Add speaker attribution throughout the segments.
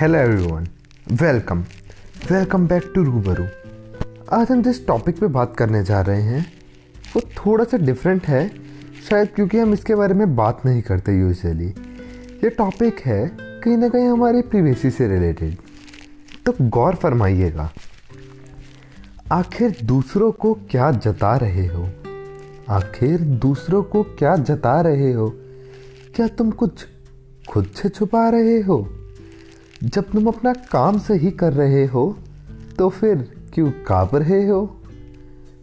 Speaker 1: Hello everyone welcome welcome back to Rubaru आज हम जिस टॉपिक पे बात करने जा रहे हैं, वो थोड़ा सा डिफरेंट है, शायद क्योंकि हम इसके बारे में बात नहीं करते यूजुअली ये टॉपिक है, कहीं ना कहीं हमारी प्रीवेसी से रिलेटेड तो गौर फरमाइएगा, आखिर दूसरों को क्या जता रहे हो? आखिर दूसरों को क्या जता रहे हो? क्या तुम कुछ खुद से छुपा रहे हो? जब तुम अपना काम सही कर रहे हो तो फिर क्यों काँप रहे हो?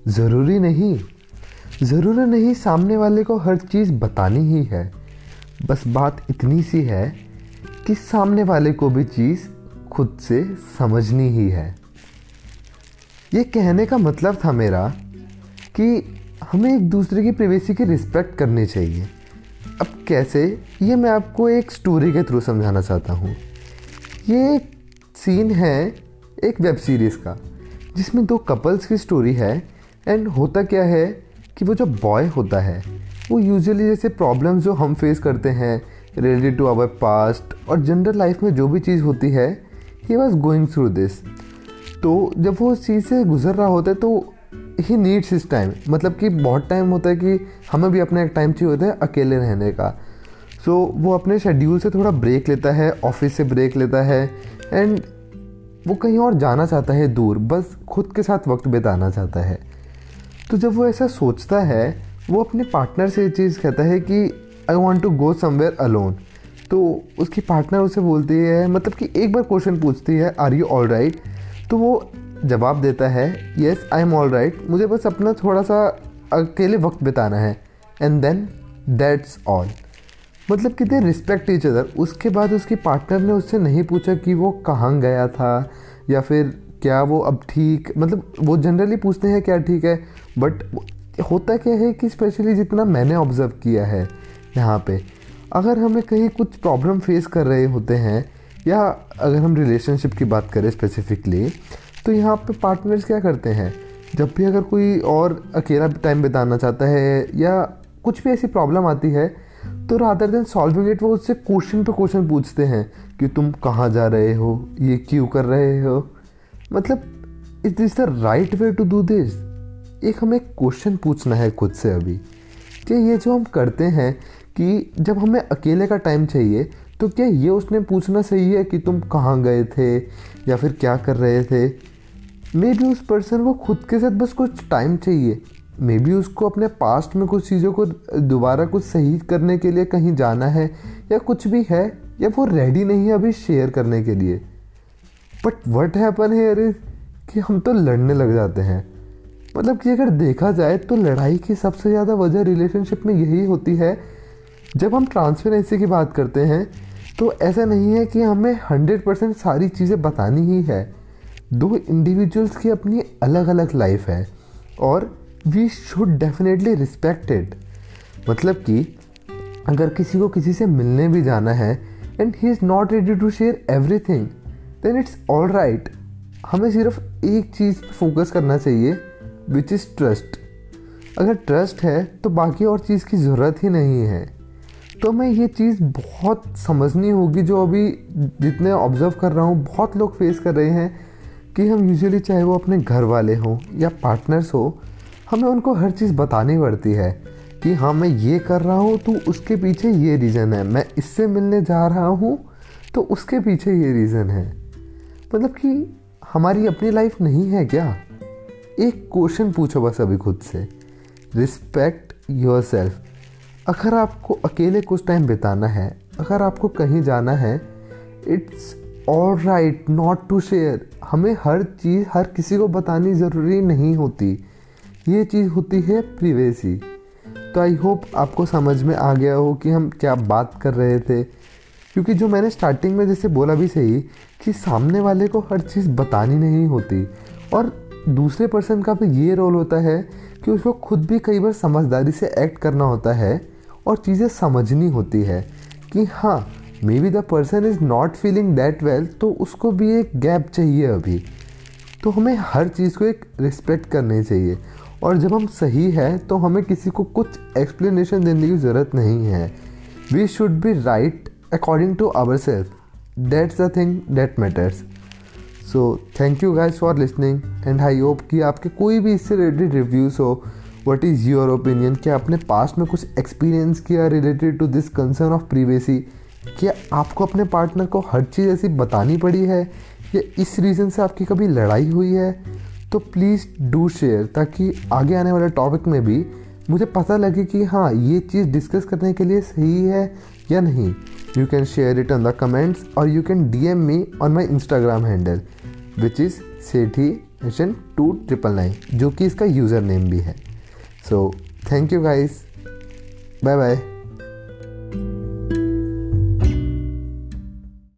Speaker 1: ज़रूरी नहीं। ज़रूरी नहीं सामने वाले को हर चीज़ बतानी ही है। बस बात इतनी सी है कि सामने वाले को भी चीज़ खुद से समझनी ही है। ये कहने का मतलब था मेरा कि हमें एक दूसरे की प्रिवेसी की रिस्पेक्ट करनी चाहिए। अब कैसे? ये मैं आपको एक स्टोरी के थ्रू समझाना चाहता हूँ। ये सीन है एक वेब सीरीज़ का, जिसमें दो कपल्स की स्टोरी है एंड होता क्या है कि वो जो बॉय होता है, वो यूजुअली जैसे प्रॉब्लम्स जो हम फेस करते हैं रिलेटेड टू आवर पास्ट और जनरल लाइफ में जो भी चीज़ होती है he was going through this तो जब वो उस चीज़ से गुजर रहा होता है तो ही नीड्स इस टाइम मतलब कि बहुत टाइम होता है कि हमें भी अपना एक टाइम चाहिए होता है अकेले रहने का। सो so, वो अपने शेड्यूल से थोड़ा ब्रेक लेता है ऑफ़िस से ब्रेक लेता है एंड वो कहीं और जाना चाहता है दूर बस खुद के साथ वक्त बिताना चाहता है। तो जब वो ऐसा सोचता है वो अपने पार्टनर से ये चीज़ कहता है कि I want to go somewhere alone तो उसकी पार्टनर उसे बोलती है मतलब कि एक बार क्वेश्चन पूछती है आर यू ऑल राइट तो वो जवाब देता है yes I am all right मुझे बस अपना थोड़ा सा अकेले वक्त बिताना है. एंड देन दैट्स ऑल मतलब कि दे रिस्पेक्ट ईच अदर उसके बाद उसकी पार्टनर ने उससे नहीं पूछा कि वो कहाँ गया था, या फिर क्या वो अब ठीक मतलब वो जनरली पूछते हैं क्या ठीक है बट होता क्या है कि स्पेशली जितना मैंने ऑब्ज़र्व किया है यहाँ पे, अगर हमें कहीं कुछ प्रॉब्लम फेस कर रहे होते हैं, या अगर हम रिलेशनशिप की बात करें स्पेसिफिकली तो यहाँ पे पार्टनर्स क्या करते हैं? जब भी अगर कोई और अकेला टाइम बिताना चाहता है, या कुछ भी ऐसी प्रॉब्लम आती है तो रादर देन सॉल्विंग इट वो उससे क्वेश्चन पे क्वेश्चन पूछते हैं कि तुम कहाँ जा रहे हो? ये क्यों कर रहे हो? मतलब is this the right way to do this एक हमें क्वेश्चन पूछना है खुद से अभी। कि ये जो हम करते हैं कि जब हमें अकेले का टाइम चाहिए तो क्या ये उसने पूछना सही है कि तुम कहाँ गए थे या फिर क्या कर रहे थे? मे बी उस पर्सन को खुद के साथ बस कुछ टाइम चाहिए। मे बी उसको अपने पास्ट में कुछ चीज़ों को दोबारा कुछ सही करने के लिए कहीं जाना है, या कुछ भी है, या वो रेडी नहीं है अभी शेयर करने के लिए। बट वट हैपन है अरे कि हम तो लड़ने लग जाते हैं। मतलब कि अगर देखा जाए तो लड़ाई की सबसे ज़्यादा वजह रिलेशनशिप में यही होती है। जब हम ट्रांसपेरेंसी की बात करते हैं तो ऐसा नहीं है कि हमें हंड्रेड परसेंट सारी चीज़ें बतानी ही है। दो इंडिविजुअल्स की अपनी अलग अलग लाइफ है। और वी शुड डेफिनेटली रिस्पेक्टेड मतलब कि अगर किसी को किसी से मिलने भी जाना है and he is not ready to share everything then it's all right हमें सिर्फ़ एक चीज़ पर फोकस करना चाहिए विच इज़ ट्रस्ट अगर ट्रस्ट है तो बाकी और चीज़ की ज़रूरत ही नहीं है। तो मैं ये चीज़ बहुत समझनी होगी, जो अभी जितने ऑब्ज़र्व कर रहा हूँ, बहुत लोग फेस कर रहे हैं, कि हम यूजुअली चाहे वो अपने घर वाले हों या पार्टनर्स हो हमें उनको हर चीज़ बतानी पड़ती है कि हाँ मैं ये कर रहा हूँ तो उसके पीछे ये रीज़न है। मैं इससे मिलने जा रहा हूँ तो उसके पीछे ये रीज़न है। मतलब कि हमारी अपनी लाइफ नहीं है क्या? एक क्वेश्चन पूछो बस अभी खुद से। रिस्पेक्ट योर सेल्फ अगर आपको अकेले कुछ टाइम बिताना है, अगर आपको कहीं जाना है it's all right not to share हमें हर चीज़, हर किसी को बतानी ज़रूरी नहीं होती। ये चीज़ होती है प्रिवेसी तो आई होप आपको समझ में आ गया हो कि हम क्या बात कर रहे थे। क्योंकि जो मैंने स्टार्टिंग में जैसे बोला भी सही, कि सामने वाले को हर चीज़ बतानी नहीं होती। और दूसरे पर्सन का भी ये रोल होता है कि उसको खुद भी कई बार समझदारी से एक्ट करना होता है और चीज़ें समझनी होती है कि हाँ maybe the person is not feeling that well तो उसको भी एक गैप चाहिए अभी। तो हमें हर चीज़ को एक रिस्पेक्ट करनी चाहिए। और जब हम सही है तो हमें किसी को कुछ एक्सप्लेनेशन देने की ज़रूरत नहीं है। We should be right according to our self that's the thing that matters so thank you guys for listening and I hope कि आपके कोई भी इससे रिलेटेड रिव्यूज़ हो। वट इज़ योर ओपिनियन क्या आपने पास्ट में कुछ एक्सपीरियंस किया related to this concern of privacy क्या आपको अपने पार्टनर को हर चीज़ ऐसी बतानी पड़ी है? या इस रीज़न से आपकी कभी लड़ाई हुई है? तो प्लीज़ डू शेयर ताकि आगे आने वाले टॉपिक में भी मुझे पता लगे कि हाँ ये चीज़ डिस्कस करने के लिए सही है या नहीं। You can share it on the comments और you can D M me on my Instagram handle which is Sethi Ashan two triple nine जो कि इसका यूज़र नेम भी है। So thank you guys bye bye